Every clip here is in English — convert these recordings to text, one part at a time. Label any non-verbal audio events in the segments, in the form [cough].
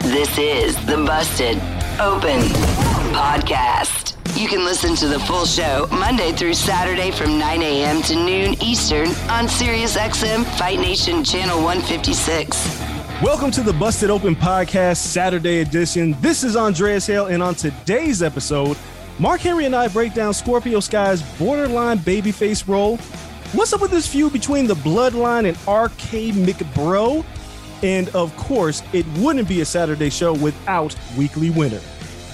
This is the Busted Open Podcast. You can listen to the full show Monday through Saturday from 9 a.m. to noon Eastern on SiriusXM Fight Nation Channel 156. Welcome to the Busted Open Podcast Saturday edition. This is Andreas Hale, and on today's episode, Mark Henry and I break down Scorpio Sky's borderline babyface role. What's up with this feud between the Bloodline and RK McBro? And of course, it wouldn't be a Saturday show without Weekly Winner.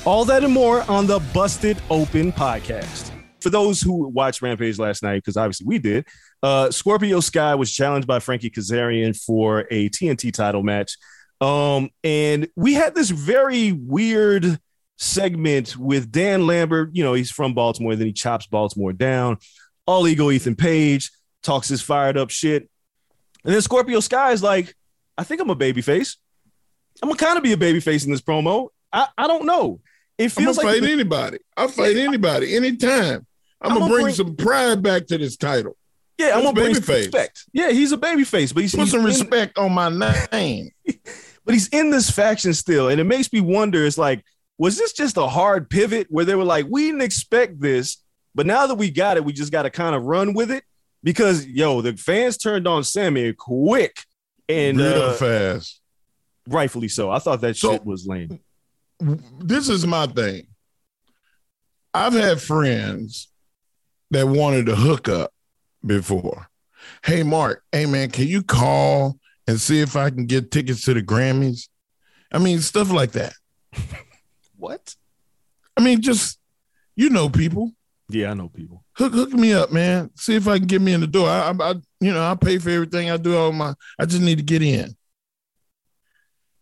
All that and more on the Busted Open podcast. For those who watched Rampage last night, because obviously we did, uh, Scorpio Sky was challenged by Frankie Kazarian for a TNT title match. Um, and we had this very weird segment with Dan Lambert. You know, he's from Baltimore, then he chops Baltimore down. All ego Ethan Page talks his fired up shit. And then Scorpio Sky is like, I think I'm a babyface. I'm gonna kind of be a babyface in this promo. I, I don't know. It I'm feels gonna like fight the- anybody. I'll fight anybody anytime. I'm, I'm gonna bring, bring- some pride back to this title. yeah, I'm gonna bring some babyface. respect. Yeah, he's a babyface, but he's, Put he's some in- respect on my name. [laughs] but he's in this faction still, and it makes me wonder. It's like, was this just a hard pivot where they were like, we didn't expect this, but now that we got it, we just got to kind of run with it because yo, the fans turned on Sammy quick, and Real uh, fast. rightfully so. I thought that So- shit was lame. This is my thing. I've had friends that wanted to hook up before. Hey, Mark, hey, man, can you call and see if I can get tickets to the Grammys? I mean, stuff like that. What? I mean, just, you know, people. Yeah, I know people. hook hook me up, man. See if I can get me in the door. I, I, I you know, I pay for everything. I do all my. I just need to get in.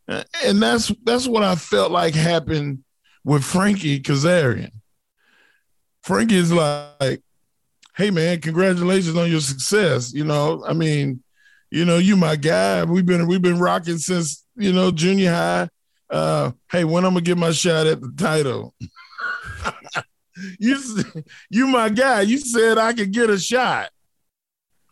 Uh, And that's that's what I felt like happened with Frankie Kazarian. Frankie is like, "Hey, man, congratulations on your success." You know, I mean, you know, you my guy. We've been we've been rocking since you know junior high. Uh, hey, when I'm gonna get my shot at the title? [laughs] you you my guy. You said I could get a shot.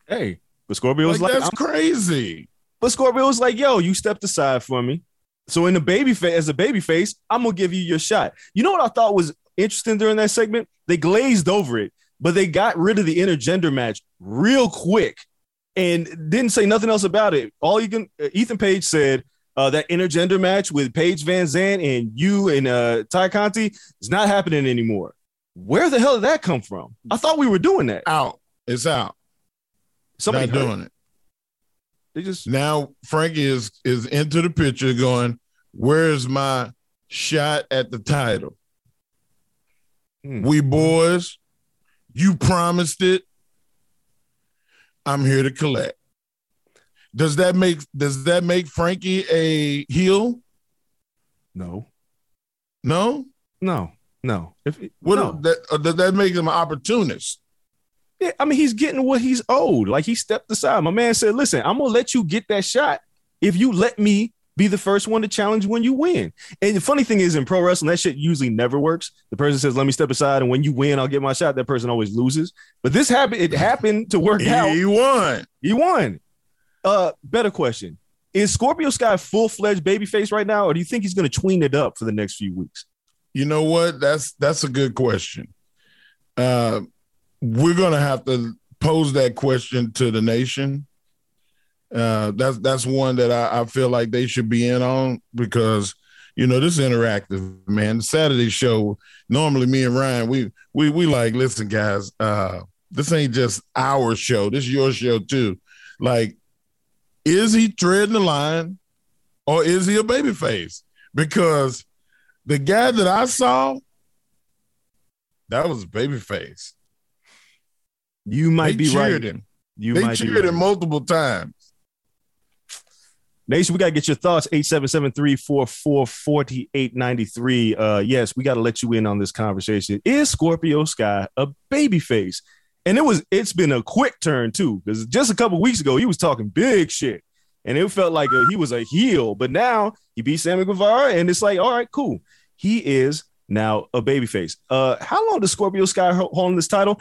Hey, but Scorpio was Like, like, that's I'm- crazy. but Scorpio was like, yo, you stepped aside for me. So in the baby face, as a baby face, I'm gonna give you your shot. You know what I thought was interesting during that segment? They glazed over it, but they got rid of the intergender match real quick and didn't say nothing else about it. All you can uh, Ethan Page said uh, that intergender match with Paige VanZant and you and uh, Tay Conti is not happening anymore. Where the hell did that come from? I thought we were doing that. Out. It's out. Somebody Not doing it. They just Now Frankie is is into the picture going, Where's my shot at the title? Hmm. We boys, you promised it. I'm here to collect. Does that make does that make Frankie a heel? no, No. no, no. If What no. that or does that make him an opportunist? Yeah, I mean, he's getting what he's owed. Like he stepped aside. My man said, "Listen, I'm gonna let you get that shot if you let me be the first one to challenge when you win." And the funny thing is, in pro wrestling, that shit usually never works. The person says, "Let me step aside," and when you win, I'll get my shot. That person always loses. But this happened. It happened to work out. He won. He won. Uh, better question: Is Scorpio Sky full fledged babyface right now, or do you think he's gonna tween it up for the next few weeks? you know what? That's that's a good question. Uh, we're gonna have to pose that question to the nation. Uh, that's that's one that I, I feel like they should be in on because you know this is interactive, man. The Saturday show. Normally, me and Ryan, we we we like listen, guys. Uh, this ain't just our show. This is your show too. Like, is he treading the line, or is he a baby face? Because the guy that I saw, that was a baby face. You might they be right. Him. You they might cheered be right. him multiple times. Nation, we got to get your thoughts. 877-344-4893. Uh, yes, we got to let you in on this conversation. Is Scorpio Sky a baby face? And it was it's been a quick turn too, because just a couple weeks ago, he was talking big shit. And it felt like a, he was a heel, but now he beat Sammy Guevara, and it's like, all right, cool. He is now a babyface. Uh, how long does Scorpio Sky hold this title?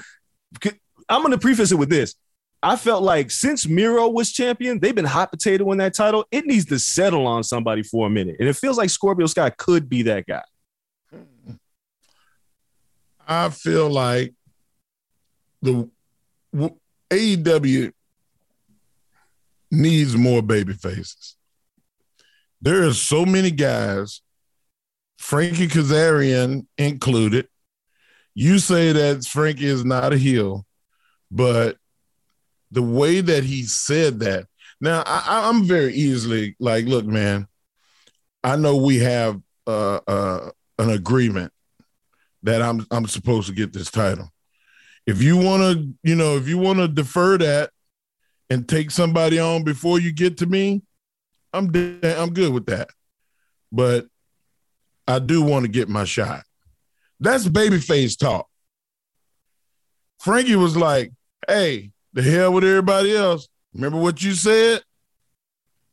I'm to preface it with this. I felt like since Miro was champion, they've been hot potato in that title. It needs to settle on somebody for a minute. And it feels like Scorpio Sky could be that guy. I feel like the AEW needs more baby faces. There are so many guys, Frankie Kazarian included. You say that Frankie is not a heel, but the way that he said that. Now, I, am very easily like, look, man, I know we have uh, uh, an agreement that I'm I'm supposed to get this title. If you want to, you know, if you want to defer that and take somebody on before you get to me, I'm I'm good with that. But I do want to get my shot. That's babyface talk. Frankie was like, "Hey, the hell with everybody else. Remember what you said?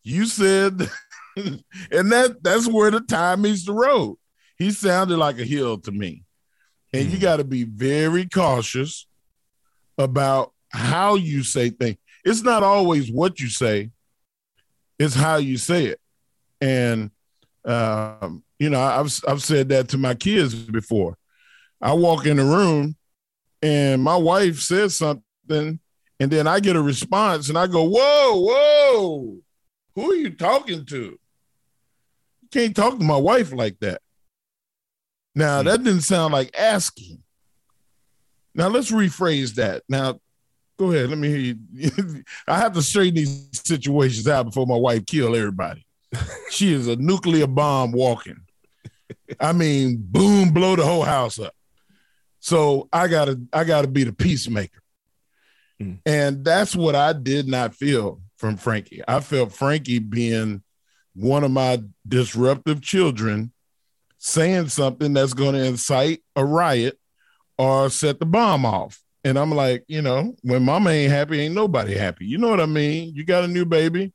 You said, [laughs] and that that's where the time meets the road. He sounded like a heel to me. And mm. you got to be very cautious about how you say things. It's not always what you say, it's how you say it. And um, you know, I've I've said that to my kids before. I walk in the room and my wife says something and then I get a response and I go, Whoa, whoa, who are you talking to? You can't talk to my wife like that. Now, that didn't sound like asking. Now, let's rephrase that. Now, go ahead. Let me hear you. [laughs] I have to straighten these situations out before my wife kill everybody. [laughs] she is a nuclear bomb walking. I mean, boom, blow the whole house up. So I gotta, I gotta be the peacemaker. Mm. And that's what I did not feel from Frankie. I felt Frankie being one of my disruptive children saying something that's going to incite a riot or set the bomb off. And I'm like, you know, when mama ain't happy, ain't nobody happy. You know what I mean? You got a new baby.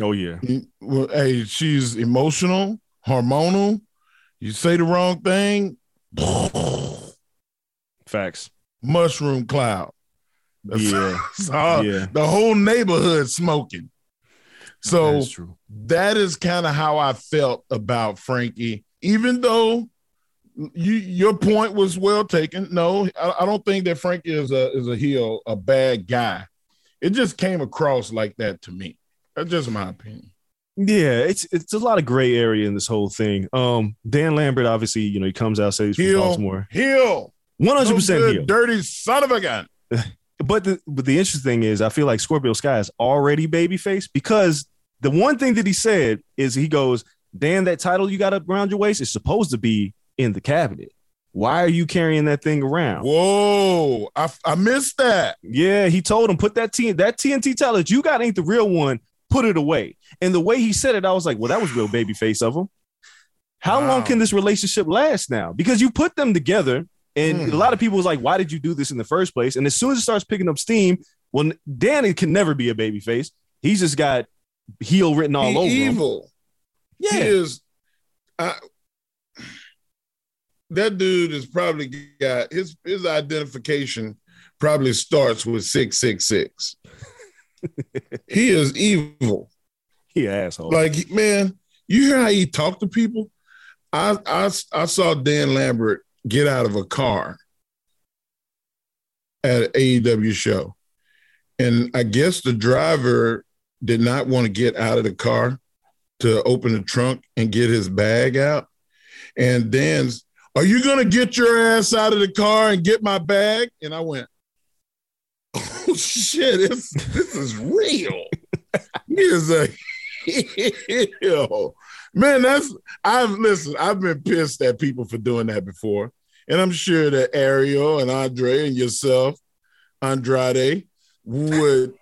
Oh, yeah. Mm, well, hey, she's emotional, hormonal. You say the wrong thing. Facts. Mushroom cloud. Yeah. [laughs] so yeah. The whole neighborhood smoking. So that is kind of how I felt about Frankie, even though you your point was well taken. No, I, I, don't think that Frankie is a is a heel, a bad guy. It just came across like that to me. That's just my opinion. Yeah, it's it's a lot of gray area in this whole thing. Um, Dan Lambert, obviously, you know, he comes out says heel, from Baltimore. Heel. 100 percent heel. Dirty son of a gun. [laughs] But the but the interesting thing is, I feel like Scorpio Sky is already babyface because the one thing that he said is he goes, "Dan, that title you got up around your waist is supposed to be in the cabinet. Why are you carrying that thing around?" Whoa, I, I missed that. Yeah, he told him put that T that TNT title that you got ain't the real one. Put it away. And the way he said it, I was like, "Well, that was real babyface of him." How wow. long can this relationship last now? Because you put them together and mm. a lot of people was like, why did you do this in the first place? And as soon as it starts picking up steam, well, Danny can never be a baby face. He's just got heel written all he over evil. Him. Yeah. He is I, that dude is probably got his his identification probably starts with 666. [laughs] he is evil. He asshole. Like, man, you hear how he talk to people? I, I I saw Dan Lambert get out of a car at an AEW show. And I guess the driver did not want to get out of the car to open the trunk and get his bag out. And Dan's, Are you going to get your ass out of the car and get my bag? And I went, Oh, shit, this, this is real. he is a. Man, that's I've listened, I've been pissed at people for doing that before. And I'm sure that Ariel and Andre and yourself, Andrade, would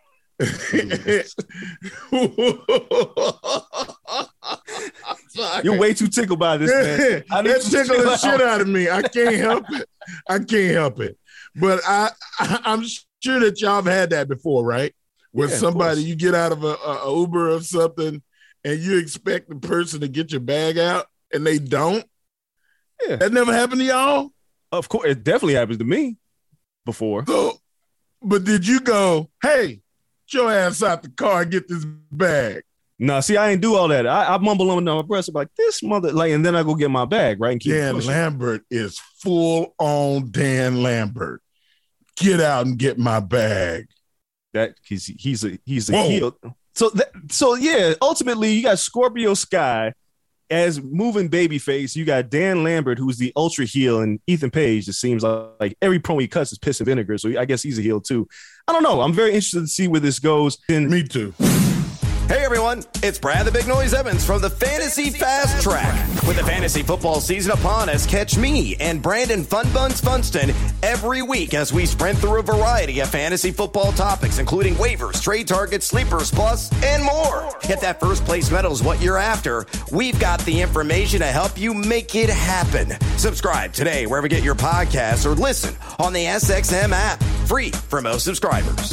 You're way too tickled by this, man. [laughs] I that tickle the shit out of me. I can't help it. I can't help it. But I, I am sure that y'all have had that before, right? Where yeah, somebody you get out of a, a Uber or something, and you expect the person to get your bag out, and they don't. Yeah, that never happened to y'all. Of course, it definitely happens to me before. So, but did you go, hey, your ass out the car and get this bag? No, nah, see, I ain't do all that. I, I mumble under my breath, like this mother, like, and then I go get my bag, right? And keep Dan pushing. Lambert is full on Dan Lambert. Get out and get my bag. That he's he's a he's a heel. So that, so yeah, ultimately you got Scorpio Sky as moving babyface, you got Dan Lambert, who's the ultra heel, and Ethan Page. It seems like, like every promo he cuts is piss and vinegar. So I guess he's a heel too. I don't know. I'm very interested to see where this goes. And me too. Hey everyone, it's Brad the Big Noise Evans from the Fantasy Fast Track. With the fantasy football season upon us, catch me and Brandon Fun Buns Funston every week as we sprint through a variety of fantasy football topics, including waivers, trade targets, sleepers, plus, and more. If that first place medal is what you're after, we've got the information to help you make it happen. Subscribe today wherever you get your podcasts or listen on the SXM app, free for most subscribers.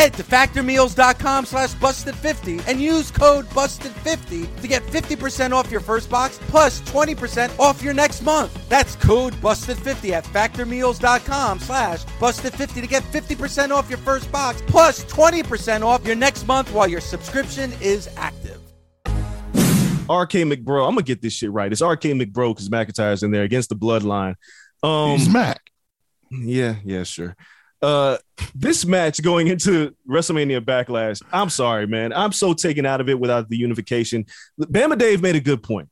Head to factormeals.com slash busted50 and use code busted50 to get 50% off your first box plus 20% off your next month. That's code busted50 at factormeals.com slash busted50 to get 50% off your first box plus 20% off your next month while your subscription is active. RK McBro, I'm gonna get this shit right. It's RK McBro because McIntyre's in there against the bloodline. Um, He's Mac. Yeah, yeah, sure uh this match going into WrestleMania Backlash, I'm sorry, man. I'm so taken out of it without the unification. Bama Dave made a good point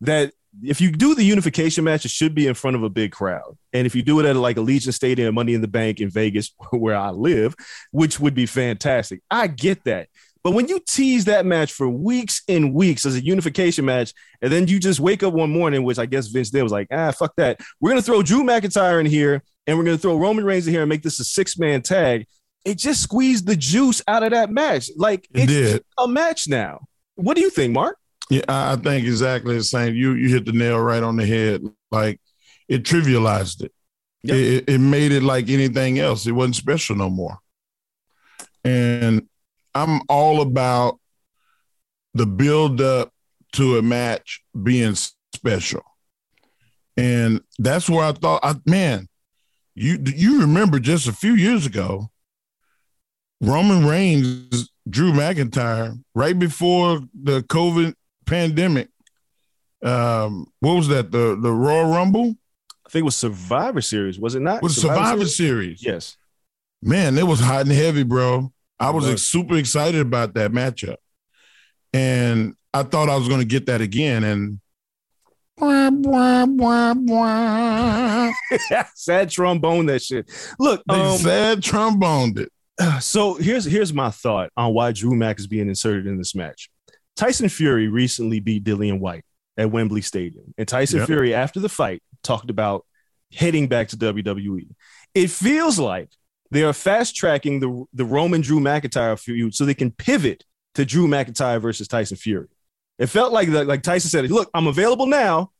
that if you do the unification match, it should be in front of a big crowd. And if you do it at like Allegiant Stadium, Money in the Bank in Vegas, [laughs] where I live, which would be fantastic. I get that. But when you tease that match for weeks and weeks as a unification match, and then you just wake up one morning, which I guess Vince did was like, ah, fuck that. We're gonna throw Drew McIntyre in here and we're gonna throw Roman Reigns in here and make this a six-man tag. It just squeezed the juice out of that match. Like it it's did. a match now. What do you think, Mark? Yeah, I think exactly the same. You you hit the nail right on the head. Like it trivialized it. Yep. It, it made it like anything else. It wasn't special no more. And I'm all about the build up to a match being special. And that's where I thought, I, man, you you remember just a few years ago, Roman Reigns, Drew McIntyre, right before the COVID pandemic. Um, what was that? The the Royal Rumble? I think it was Survivor Series, was it not? Was Survivor, Survivor Series? Series? Yes. Man, it was hot and heavy, bro. I was super excited about that matchup. And I thought I was going to get that again. And [laughs] sad trombone that shit. Look, um, sad tromboned it. [sighs] So here's here's my thought on why Drew Mack is being inserted in this match. Tyson Fury recently beat Dillian Whyte at Wembley Stadium, and Tyson yep. Fury after the fight talked about heading back to WWE. It feels like they are fast tracking the, the Roman Drew McIntyre feud so they can pivot to Drew McIntyre versus Tyson Fury. It felt like like Tyson said, "Look, I'm available now,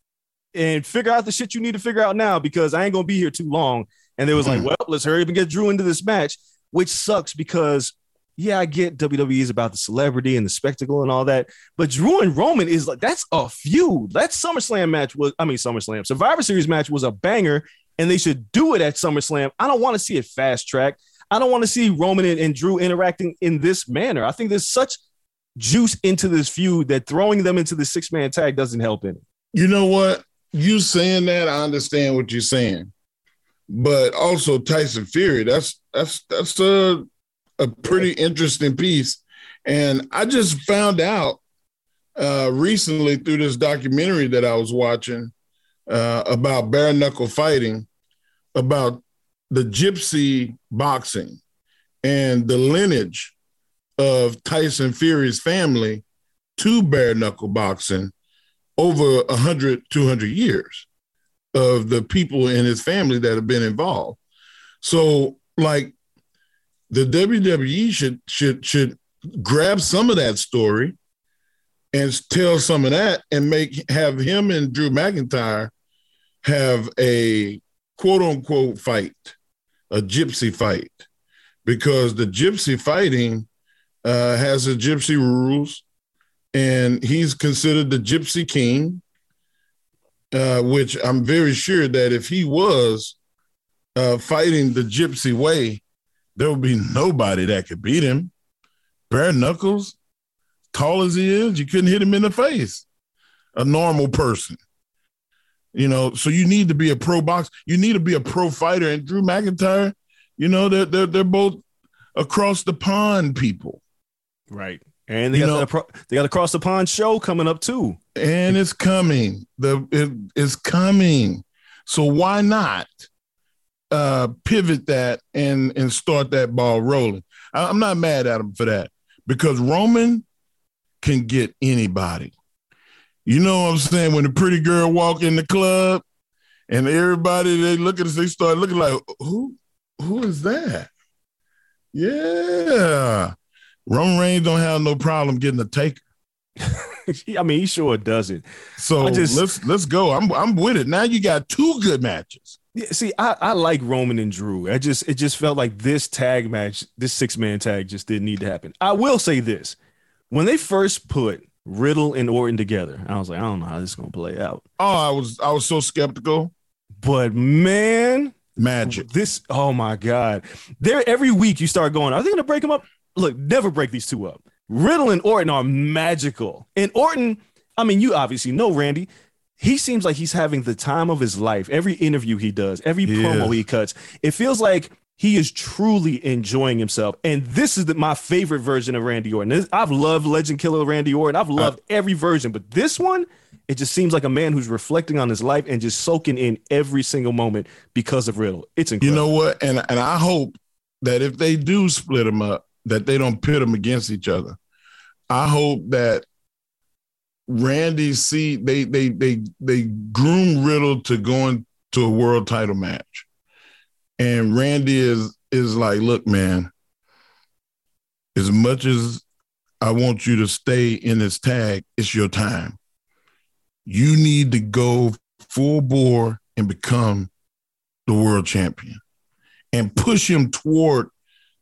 and figure out the shit you need to figure out now because I ain't gonna be here too long." And they was mm. like, "Well, let's hurry up and get Drew into this match," which sucks because yeah, I get WWE is about the celebrity and the spectacle and all that, but Drew and Roman is like that's a feud. That SummerSlam match was, I mean, SummerSlam Survivor Series match was a banger, and they should do it at SummerSlam. I don't want to see it fast track. I don't want to see Roman and, and Drew interacting in this manner. I think there's such juice into this feud that throwing them into the six man tag doesn't help any. You know what? You saying that, I understand what you're saying, but also Tyson Fury. That's that's that's a a pretty interesting piece, and I just found out uh, recently through this documentary that I was watching uh, about bare knuckle fighting, about the gypsy boxing and the lineage of Tyson Fury's family to bare knuckle boxing over 100, 200 years of the people in his family that have been involved. So, like, the WWE should should should grab some of that story and tell some of that and make have him and Drew McIntyre have a quote unquote fight, a gypsy fight, because the gypsy fighting uh, has the gypsy rules, and he's considered the gypsy king. Uh, which I'm very sure that if he was uh, fighting the gypsy way, there would be nobody that could beat him. Bare knuckles, tall as he is, you couldn't hit him in the face. A normal person. You know, so you need to be a pro box. You need to be a pro fighter. And Drew McIntyre, you know, they're they're, they're both across the pond people. Right. And they you got know, they got across the pond show coming up too. And it's coming. The it is coming. So why not uh pivot that and and start that ball rolling? I, I'm not mad at him for that because Roman can get anybody. You know what I'm saying? When the pretty girl walk in the club and everybody they look at us, they start looking like, who who is that? Yeah. Roman Reigns don't have no problem getting a taker. [laughs] I mean, he sure doesn't. So just, let's let's go. I'm I'm with it. Now you got two good matches. Yeah, see, I, I like Roman and Drew. I just it just felt like this tag match, this six man tag, just didn't need to happen. I will say this: when they first put Riddle and Orton together, I was like, I don't know how this is gonna play out. Oh, I was I was so skeptical. But man, magic. This oh my god. There every week you start going, are they gonna break them up? Look, never break these two up. Riddle and Orton are magical. And Orton, I mean, you obviously know Randy. He seems like he's having the time of his life. Every interview he does, every promo he cuts, it feels like he is truly enjoying himself. And this is the, my favorite version of Randy Orton. This, I've loved Legend Killer Randy Orton. I've loved uh, every version, but this one, it just seems like a man who's reflecting on his life and just soaking in every single moment because of Riddle. It's incredible. You know what? And and I hope that if they do split him up, that they don't pit them against each other. I hope that Randy see they they they they groom Riddle to going to a world title match. And Randy is is like, look, man, as much as I want you to stay in this tag, it's your time. You need to go full bore and become the world champion and push him toward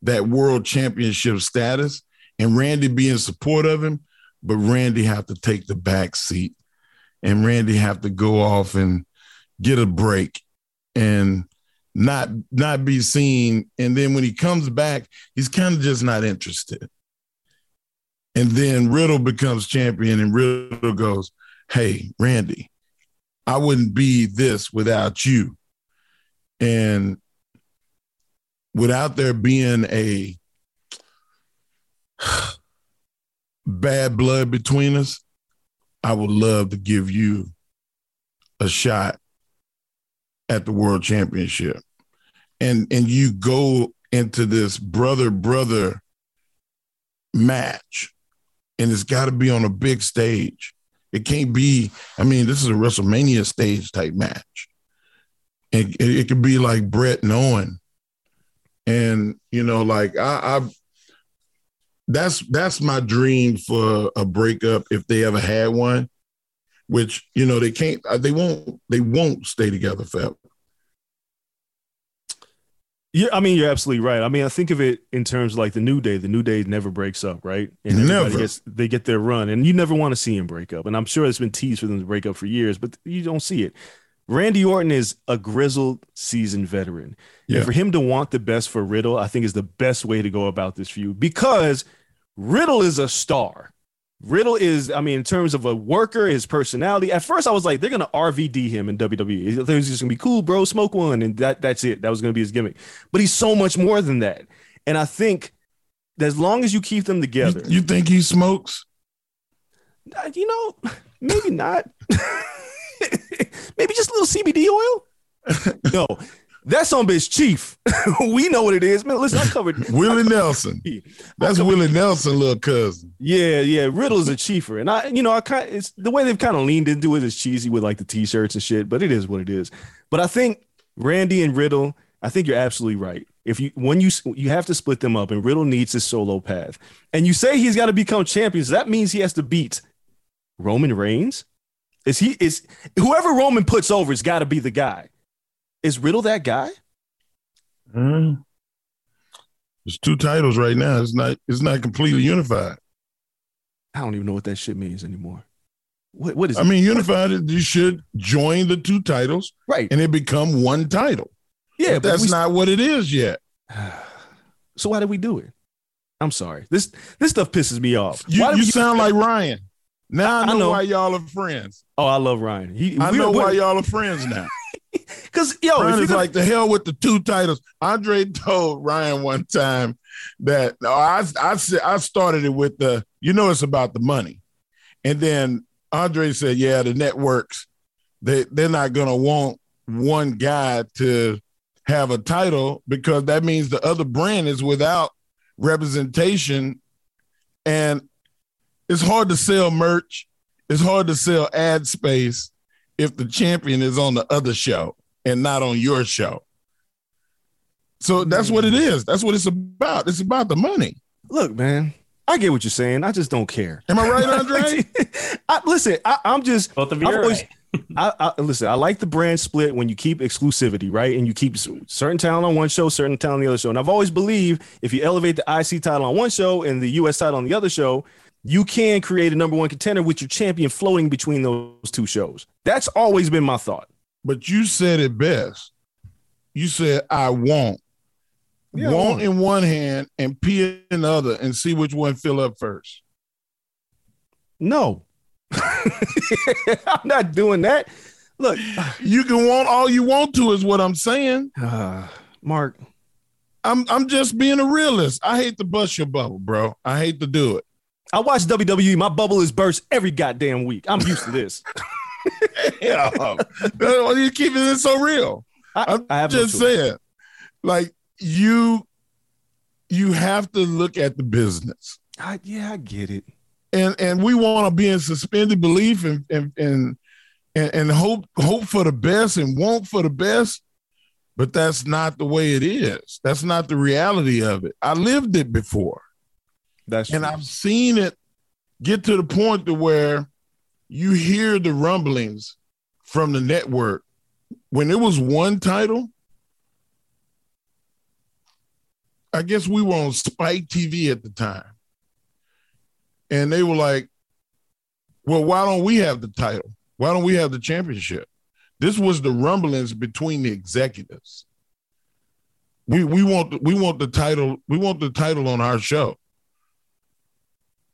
that world championship status and Randy be in support of him, but Randy have to take the back seat and Randy have to go off and get a break and not not be seen. And then when he comes back, he's kind of just not interested. And then Riddle becomes champion, and Riddle goes, Hey, Randy, I wouldn't be this without you. And without there being a [sighs] bad blood between us, I would love to give you a shot at the world championship. And and you go into this brother brother match and it's got to be on a big stage. It can't be, I mean, this is a WrestleMania stage type match. it, it, could be like Bret and Owen. And you know, like I, I that's that's my dream for a breakup if they ever had one which you know they can't uh, they won't they won't stay together forever. Yeah i mean you're absolutely right. I mean i think of it in terms of like the new day. The new day never breaks up right? And never. gets, they get their run and you never want to see him break up and i'm sure it's been teased for them to break up for years but you don't see it. Randy orton is a grizzled seasoned veteran yeah. and for him to want the best for riddle i think is the best way to go about this feud because riddle is a star Riddle is, I mean, in terms of a worker, his personality. At first, I was like, they're gonna RVD him in WWE. It was just gonna be cool, bro. Smoke one, and that that's it. That was gonna be his gimmick. But he's so much more than that. And I think that as long as you keep them together, you, you think he smokes? Uh, you know, maybe not. [laughs] maybe just a little CBD oil. [laughs] no, that's on bitch chief. [laughs] we know what it is, man. Listen, I covered [laughs] Willie Nelson. That's Willie Nelson, little cousin. Yeah, yeah. Riddle's a chiefer, and I, you know, I kind it's the way they've kind of leaned into it is cheesy with like the t-shirts and shit, but it is what it is. But I think Randy and Riddle, I think you're absolutely right. If you when you you have to split them up, and Riddle needs his solo path, and you say he's got to become champions, that means he has to beat Roman Reigns. Is he is whoever Roman puts over has got to be the guy. Is Riddle that guy? Mm. There's two titles right now. It's not. It's not completely unified. I don't even know what that shit means anymore. What, what is? I it? mean, unified. You should join the two titles, right? And it become one title. Yeah, but, but that's we, not what it is yet. [sighs] So why did we do it? I'm sorry. This this stuff pisses me off. You, you sound like Ryan. Now I know, I know, why y'all are friends. Oh, I love Ryan. He, I know why y'all are friends now. [laughs] Because yo, Ryan is like the hell with the two titles. Andre told Ryan one time that I I I started it with the you know it's about the money, and then Andre said, yeah, the networks they they're not gonna want one guy to have a title because that means the other brand is without representation, and it's hard to sell merch. It's hard to sell ad space if the champion is on the other show and not on your show. So that's what it mm. is. That's what it's about. It's about the money. Look, man, I get what you're saying. I just don't care. Am I right, [laughs] Andre? I, listen, I, am just both of you. Always, I, I, listen. I like the brand split when you keep exclusivity, right? And you keep certain talent on one show, certain talent on the other show. And I've always believed if you elevate the IC title on one show and the US title on the other show, you can create a number one contender with your champion floating between those two shows. That's always been my thought. But you said it best. You said, I won't. Yeah, want in one hand and pee in the other and see which one fill up first. No. [laughs] I'm not doing that. Look, you can want all you want to, is what I'm saying. Uh, [sighs] Mark. I'm I'm just being a realist. I hate to bust your bubble, bro. I hate to do it. I watch WWE. My bubble is burst every goddamn week. I'm used to this. [laughs] yeah. Why are you keeping it so real? I, am I just no saying, like you, you have to look at the business. I, yeah, I get it. And and we want to be in suspended belief and and and and, and hope hope for the best and want for the best, but that's not the way it is. That's not the reality of it. I lived it before. That's and true. I've seen it get to the point to where you hear the rumblings from the network when it was one title. I guess we were on Spike TV at the time. And they were like, well, why don't we have the title? Why don't we have the championship? This was the rumblings between the executives. We we want we want the title we want the title on our show.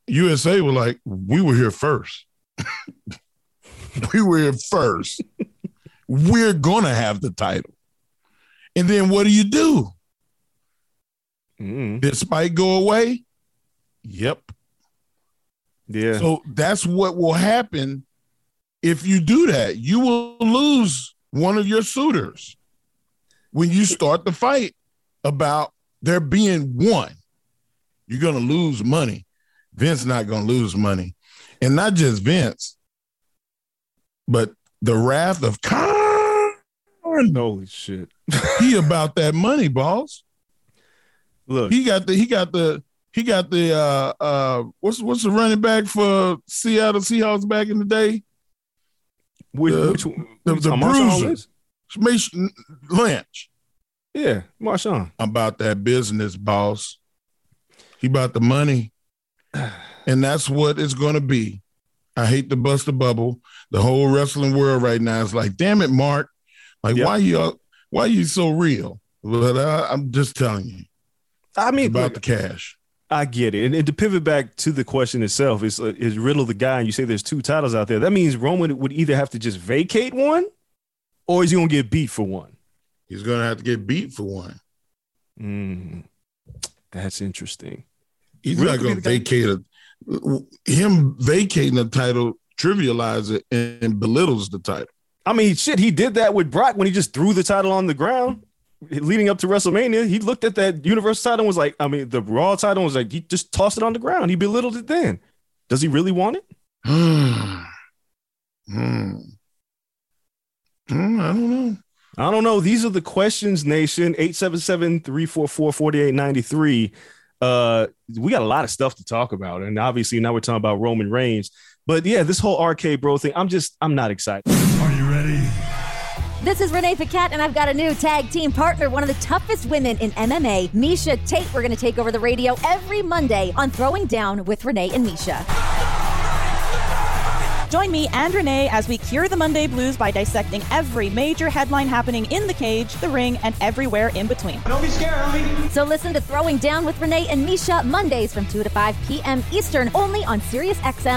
USA were like, we were here first. [laughs] we were here first. we're gonna have the title. And then what do you do? Mm. Did Spike go away? Yep. Yeah. So that's what will happen if you do that. You will lose one of your suitors when you start the fight about there being one. You're going to lose money. Vince not going to lose money. And not just Vince, but the wrath of Khan Holy shit! [laughs] he about that money, boss. Look, He got the he got the he got the uh uh what's what's the running back for Seattle Seahawks back in the day? which, the- which one? the- the Marshawn bruiser. Mason Lynch. Yeah, Marshawn. about that business, boss. He about the money. [clears throat] And that's what it's gonna be. I hate to bust the bubble. The whole wrestling world right now is like, damn it, Mark. Like, Yep. why you why you so real? But I, I'm just telling you I mean, about look, the cash. I get it. And, and to pivot back to the question itself, is uh, is Riddle the guy? And you say there's two titles out there. That means Roman would either have to just vacate one, or is he gonna get beat for one? He's gonna have to get beat for one. Mm, that's interesting. He's Riddle not gonna vacate a him vacating the title trivializes it and belittles the title. I mean, shit, he did that with Brock when he just threw the title on the ground leading up to WrestleMania. He looked at that Universal title and was like, I mean, the Raw title was like, he just tossed it on the ground. He belittled it then. Does he really want it? [sighs] Hmm. Hmm, I don't know. I don't know. These are the questions, Nation. 877-344-4893. Uh, we got a lot of stuff to talk about. And obviously now we're talking about Roman Reigns. But yeah, this whole RK-Bro thing, I'm just, I'm not excited. Are you ready? This is Renee Paquette, and I've got a new tag team partner, one of the toughest women in MMA, Miesha Tate. We're going to take over the radio every Monday on Throwing Down with Renee and Miesha. Join me and Renee as we cure the Monday blues by dissecting every major headline happening in the cage, the ring, and everywhere in between. Don't be scared, homie. So listen to Throwing Down with Renee and Miesha Mondays from 2 to 5 p.m. Eastern, only on Sirius XM.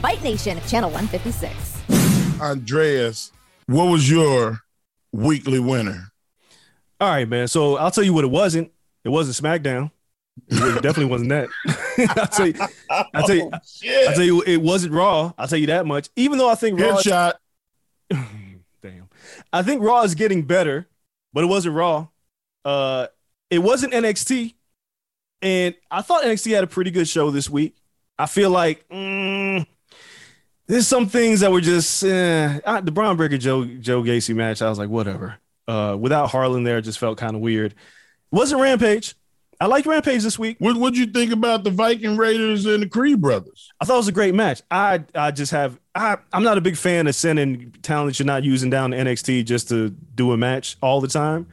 Fight Nation, Channel 156. Andreas, what was your weekly winner? All right, man. So I'll tell you what it wasn't. It wasn't SmackDown. It definitely wasn't that. I'll tell you. I'll tell you. Oh, shit. I'll tell you. It wasn't Raw. I'll tell you that much. Even though I think Raw. is- Headshot. [laughs] Damn. I think Raw is getting better, but it wasn't Raw. Uh, it wasn't NXT, and I thought NXT had a pretty good show this week. I feel like mm, there's some things that were just eh. I- the Bron Breakker Joe Joe Gacy match. I was like, whatever. Uh, without Harland there, it just felt kind of weird. Wasn't Rampage. I liked Rampage this week. What would you think about the Viking Raiders and the Creed brothers? I thought it was a great match. I I just have I I'm not a big fan of sending talent you're not using down to NXT just to do a match all the time.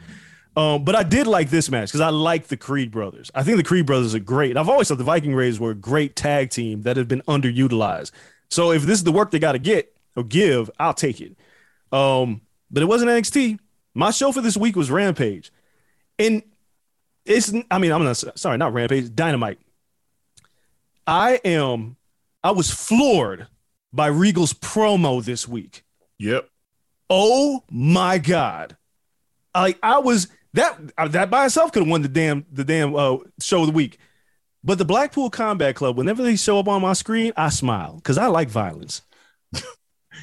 Um, but I did like this match because I like the Creed brothers. I think the Creed brothers are great. I've always thought the Viking Raiders were a great tag team that have been underutilized. So if this is the work they got to get or give, I'll take it. Um, but it wasn't NXT. My show for this week was Rampage, and it's I mean I'm not sorry not Rampage Dynamite. I am I was floored by Regal's promo this week. Yep. Oh my god! Like I was that that by itself could have won the damn the damn uh, show of the week. But the Blackpool Combat Club, whenever they show up on my screen, I smile because I like violence. [laughs]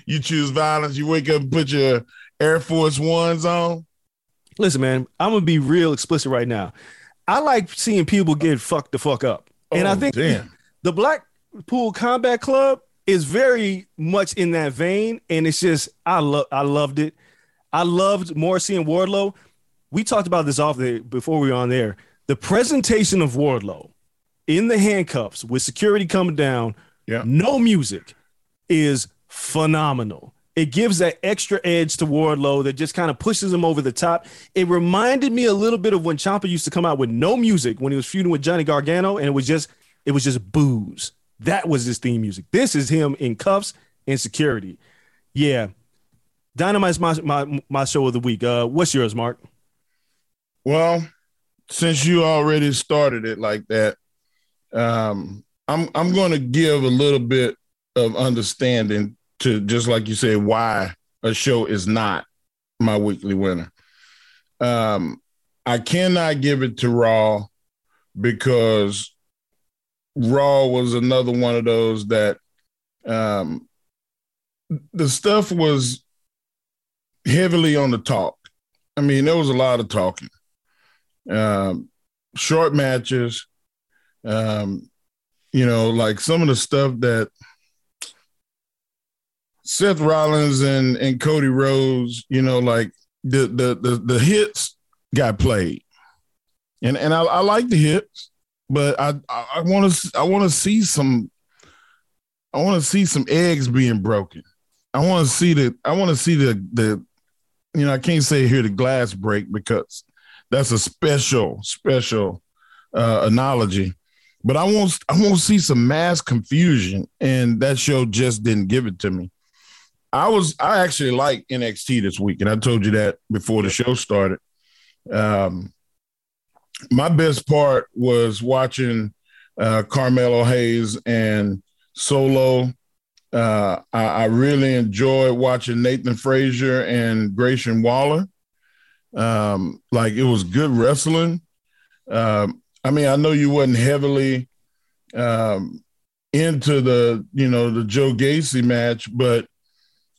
You choose violence. You wake up and put your Air Force Ones on. Listen, man, I'm gonna be real explicit right now. I like seeing people get fucked the fuck up, and I Oh, think damn. the Blackpool Combat Club is very much in that vein, and it's just I love I loved it. I loved Morrissey and Wardlow. We talked about this off the before we were on there. The presentation of Wardlow in the handcuffs with security coming down, Yeah. no music, is phenomenal. It gives that extra edge to Wardlow that just kind of pushes him over the top. It reminded me a little bit of when Ciampa used to come out with no music when he was feuding with Johnny Gargano, and it was just it was just boos. That was his theme music. This is him in cuffs and security. Yeah, Dynamite's my my my show of the week. Uh, what's yours, Mark? Well, since you already started it like that, um, I'm I'm going to give a little bit of understanding to just like you said why a show is not my weekly winner. Um, I cannot give it to Raw because Raw was another one of those that um, the stuff was heavily on the talk. I mean, there was a lot of talking. Um, short matches, um, you know, like some of the stuff that Seth Rollins and and Cody Rhodes, you know, like the the the, the hits got played, and and I, I like the hits, but I I want to I want to see some I want to see some eggs being broken. I want to see the I want to see the the you know, I can't say here the glass break because that's a special, special uh, analogy. But I won't I won't see some mass confusion, and that show just didn't give it to me. I was I actually like NXT this week, and I told you that before the show started. Um, my best part was watching uh, Carmelo Hayes and Solo uh, I, I, really enjoyed watching Nathan Frazer and Grayson Waller. Um, like it was good wrestling. Um, I mean, I know you wasn't heavily um, into the you know the Joe Gacy match, but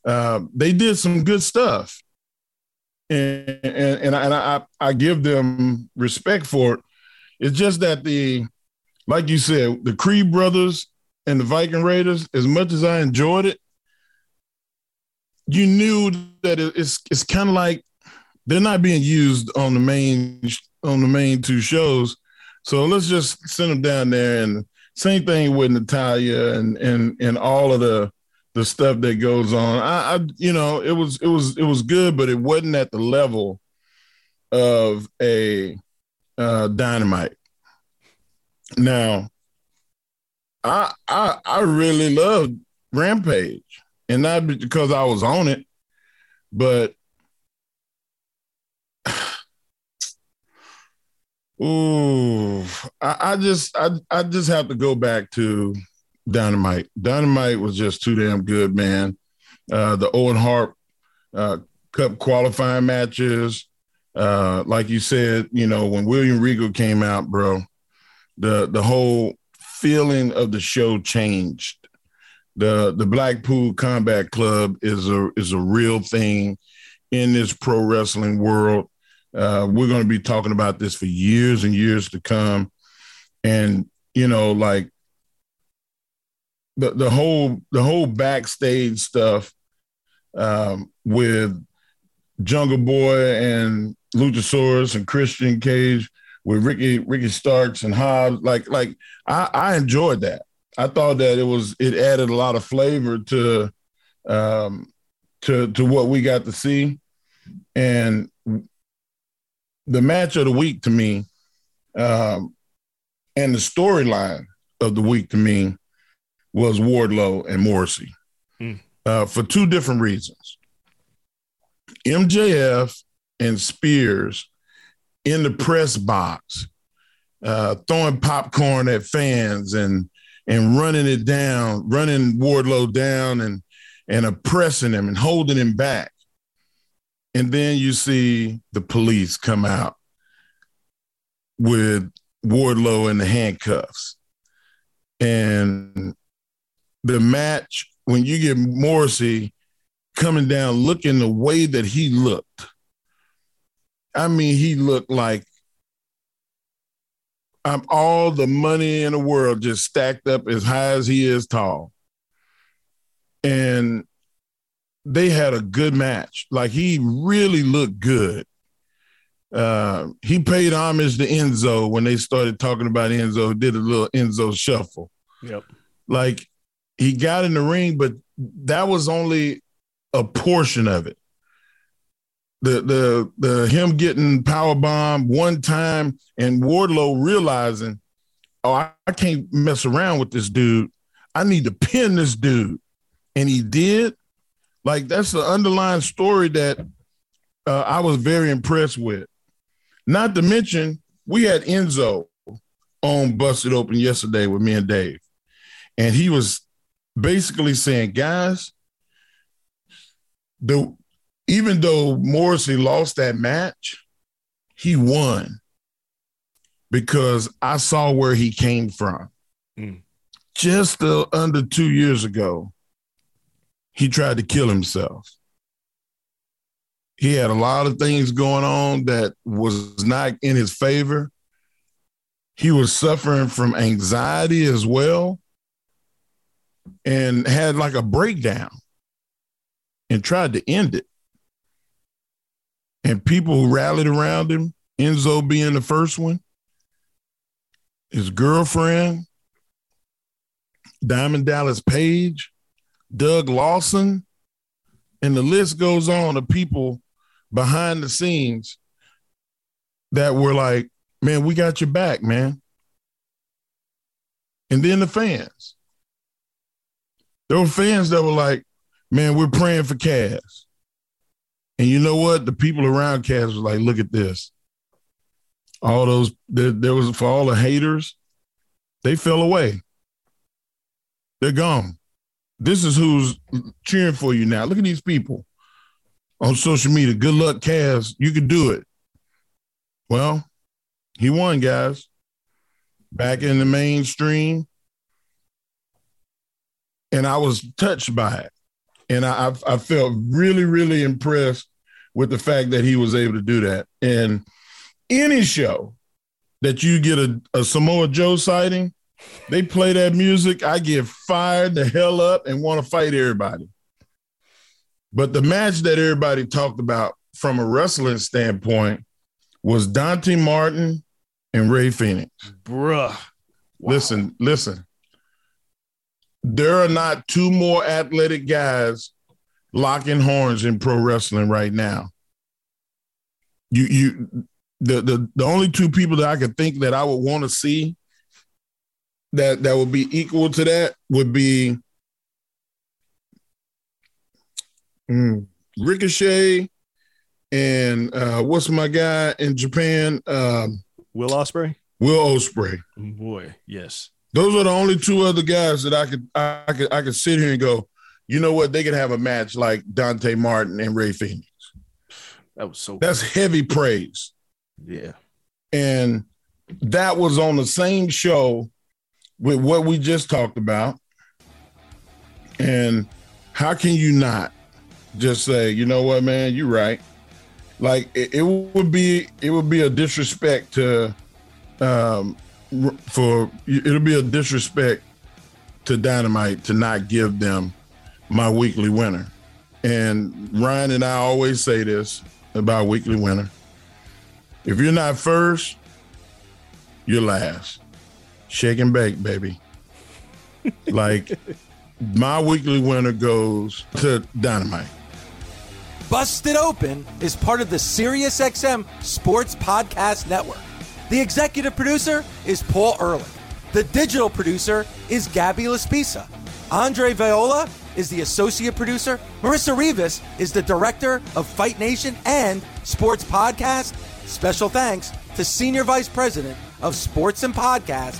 uh, they did some good stuff, and and, and, I, and I, I give them respect for it. It's just that the like you said, the Creed brothers and the Viking Raiders, as much as I enjoyed it, you knew that it's it's kind of like they're not being used on the main on the main two shows. So let's just send them down there and same thing with Natalya and and and all of the the stuff that goes on. I, I you know it was it was it was good, but it wasn't at the level of a uh, dynamite. Now I I I really loved Rampage, and not because I was on it, but ooh, I, I just I I just have to go back to Dynamite. Dynamite was just too damn good, man. Uh, the Owen Hart uh, Cup qualifying matches, uh, like you said, you know, when William Regal came out, bro, the the whole feeling of the show changed. The the Blackpool Combat Club is a is a real thing in this pro wrestling world. Uh, we're going to be talking about this for years and years to come, and you know, like the the whole the whole backstage stuff um, with Jungle Boy and Luchasaurus and Christian Cage with Ricky Ricky Starks and Hobbs. Like like I, I enjoyed that. I thought that it was it added a lot of flavor to um to to what we got to see. And the match of the week to me, um, and the storyline of the week to me was Wardlow and Morrissey mm. uh, for two different reasons. MJF and Spears in the press box, uh, throwing popcorn at fans and and running it down, running Wardlow down and and oppressing him and holding him back. And then you see the police come out with Wardlow in the handcuffs. And the match, when you get Morrissey coming down looking the way that he looked, I mean, he looked like I'm all the money in the world just stacked up as high as he is tall. And they had a good match. Like he really looked good. Uh, he paid homage to Enzo when they started talking about Enzo, did a little Enzo shuffle. Yep. Like he got in the ring, but that was only a portion of it. The the the him getting power bomb one time and Wardlow realizing, oh, I, I can't mess around with this dude. I need to pin this dude. And he did. Like that's the underlying story that uh, I was very impressed with. Not to mention, we had Enzo on Busted Open yesterday with me and Dave. And he was basically saying, guys, the even though Morrissey lost that match, he won because I saw where he came from. Mm. Just uh, under two years ago, he tried to kill himself. He had a lot of things going on that was not in his favor. He was suffering from anxiety as well and had like a breakdown and tried to end it. And people rallied around him, Enzo being the first one, his girlfriend, Diamond Dallas Page, Doug Lawson, and the list goes on of people behind the scenes that were like, man, we got your back, man. And then the fans. There were fans that were like, man, we're praying for Cass. And you know what? The people around Cass was like, look at this. All those, there, there was for all the haters, they fell away. They're gone. This is who's cheering for you now. Look at these people on social media. Good luck, Cass. You can do it. Well, he won, guys. Back in the mainstream. And I was touched by it and I, I felt really, really impressed with the fact that he was able to do that. And any show that you get a, a Samoa Joe sighting, they play that music, I get fired the hell up and want to fight everybody. But the match that everybody talked about from a wrestling standpoint was Dante Martin and Rey Fenix. Bruh. Wow. Listen, listen there are not two more athletic guys locking horns in pro wrestling right now. You you the the the only two people that I could think that I would want to see that that would be equal to that would be mm, Ricochet and uh, what's my guy in Japan? Um, Will Ospreay. Will Ospreay. Boy, yes. Those are the only two other guys that I could I could I could sit here and go, you know what? They could have a match like Dante Martin and Rey Fenix. That was so. That's cool. heavy praise. Yeah, and that was on the same show with what we just talked about. And how can you not just say, you know what, man, you're right? Like it, it would be it would be a disrespect to um, for it'll be a disrespect to Dynamite to not give them my weekly winner. And Ryan and I always say this about weekly winner. If you're not first, you're last. Shake and bake, baby. like my weekly winner goes to Dynamite. Busted Open is part of the SiriusXM Sports Podcast Network. The executive producer is Paul Ehrlich. The digital producer is Gabby Laspisa. Andre Viola is the associate producer. Marissa Rivas is the director of Fight Nation and Sports Podcast. Special thanks to Senior Vice President of Sports and Podcast,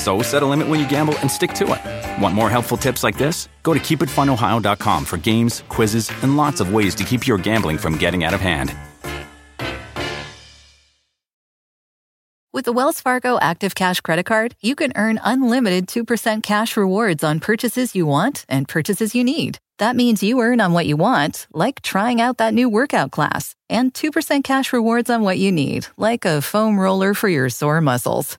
So set a limit when you gamble and stick to it. Want more helpful tips like this? Go to keepitfunohio.com for games, quizzes, and lots of ways to keep your gambling from getting out of hand. With the Wells Fargo Active Cash Credit Card, you can earn unlimited 2% cash rewards on purchases you want and purchases you need. That means you earn on what you want, like trying out that new workout class, and 2% cash rewards on what you need, like a foam roller for your sore muscles.